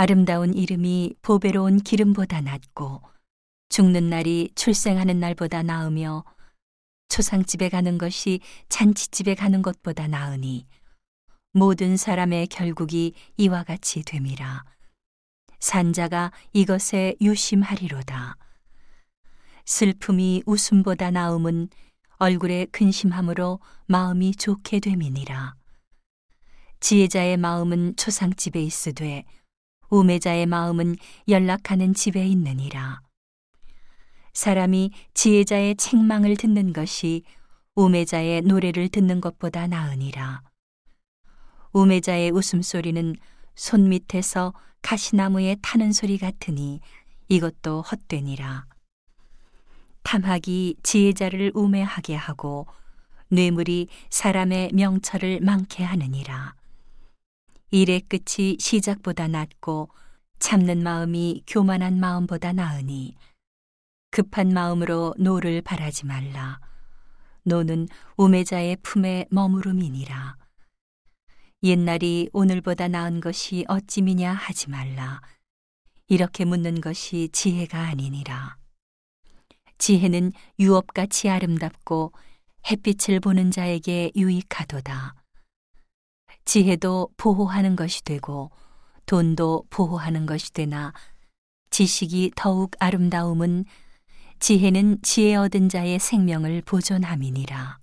아름다운 이름이 보배로운 기름보다 낫고 죽는 날이 출생하는 날보다 나으며 초상집에 가는 것이 잔치집에 가는 것보다 나으니 모든 사람의 결국이 이와 같이 됨이라. 산자가 이것에 유심하리로다. 슬픔이 웃음보다 나음은 얼굴에 근심함으로 마음이 좋게 됨이니라. 지혜자의 마음은 초상집에 있으되 우매자의 마음은 연락하는 집에 있느니라. 사람이 지혜자의 책망을 듣는 것이 우매자의 노래를 듣는 것보다 나으니라. 우매자의 웃음소리는 손 밑에서 가시나무에 타는 소리 같으니 이것도 헛되니라. 탐학이 지혜자를 우매하게 하고 뇌물이 사람의 명철을 많게 하느니라. 일의 끝이 시작보다 낫고 참는 마음이 교만한 마음보다 나으니 급한 마음으로 노를 바라지 말라. 노는 우매자의 품에 머무름이니라. 옛날이 오늘보다 나은 것이 어찜이냐 하지 말라. 이렇게 묻는 것이 지혜가 아니니라. 지혜는 유업같이 아름답고 햇빛을 보는 자에게 유익하도다. 지혜도 보호하는 것이 되고 돈도 보호하는 것이 되나 지식이 더욱 아름다움은 지혜는 지혜 얻은 자의 생명을 보존함이니라.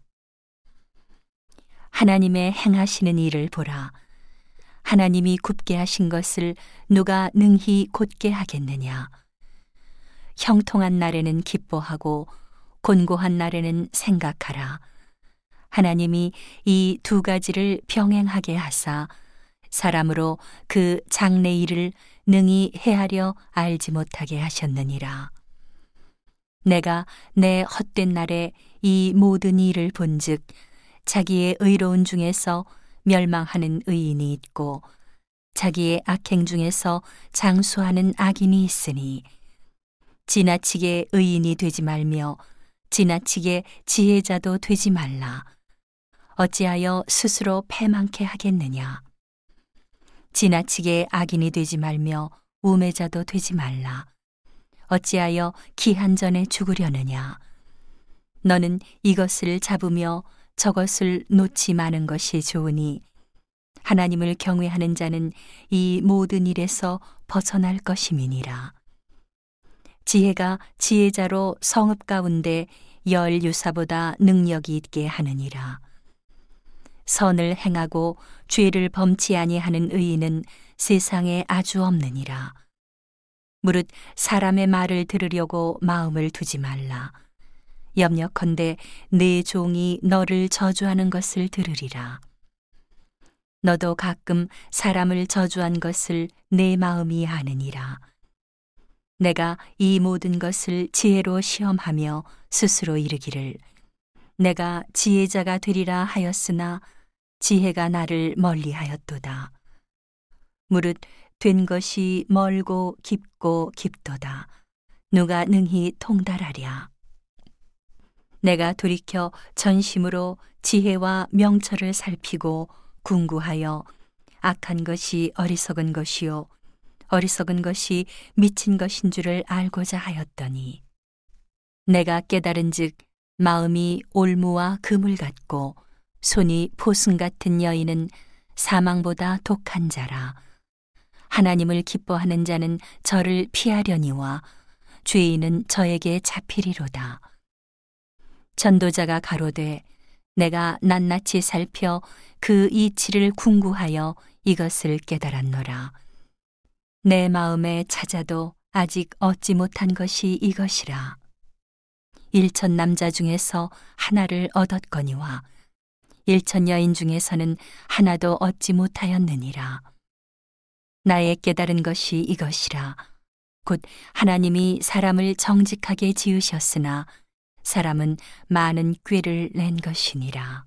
하나님의 행하시는 일을 보라. 하나님이 굽게 하신 것을 누가 능히 곧게 하겠느냐. 형통한 날에는 기뻐하고 곤고한 날에는 생각하라. 하나님이 이 두 가지를 병행하게 하사 사람으로 그 장래 일을 능히 헤아려 알지 못하게 하셨느니라. 내가 내 헛된 날에 이 모든 일을 본즉 자기의 의로운 중에서 멸망하는 의인이 있고 자기의 악행 중에서 장수하는 악인이 있으니 지나치게 의인이 되지 말며 지나치게 지혜자도 되지 말라. 어찌하여 스스로 패망케 하겠느냐. 지나치게 악인이 되지 말며 우매자도 되지 말라. 어찌하여 기한 전에 죽으려느냐. 너는 이것을 잡으며 저것을 놓지 마는 것이 좋으니 하나님을 경외하는 자는 이 모든 일에서 벗어날 것임이니라. 지혜가 지혜자로 성읍 가운데 열 유사보다 능력이 있게 하느니라. 선을 행하고 죄를 범치 아니하는 의인은 세상에 아주 없느니라. 무릇 사람의 말을 들으려고 마음을 두지 말라. 염려컨대 내 종이 너를 저주하는 것을 들으리라. 너도 가끔 사람을 저주한 것을 내 마음이 아느니라. 내가 이 모든 것을 지혜로 시험하며 스스로 이르기를 내가 지혜자가 되리라 하였으나 지혜가 나를 멀리 하였도다. 무릇 된 것이 멀고 깊고 깊도다. 누가 능히 통달하랴. 내가 돌이켜 전심으로 지혜와 명철을 살피고 궁구하여 악한 것이 어리석은 것이요 어리석은 것이 미친 것인 줄을 알고자 하였더니 내가 깨달은 즉 마음이 올무와 그물 같고 손이 포승 같은 여인은 사망보다 독한 자라 하나님을 기뻐하는 자는 저를 피하려니와 죄인은 저에게 잡히리로다 전도자가 가로되 내가 낱낱이 살펴 그 이치를 궁구하여 이것을 깨달았노라. 내 마음에 찾아도 아직 얻지 못한 것이 이것이라. 일천 남자 중에서 하나를 얻었거니와 일천 여인 중에서는 하나도 얻지 못하였느니라. 나의 깨달은 것이 이것이라. 곧 하나님이 사람을 정직하게 지으셨으나 사람은 많은 꾀를 낸 것이니라.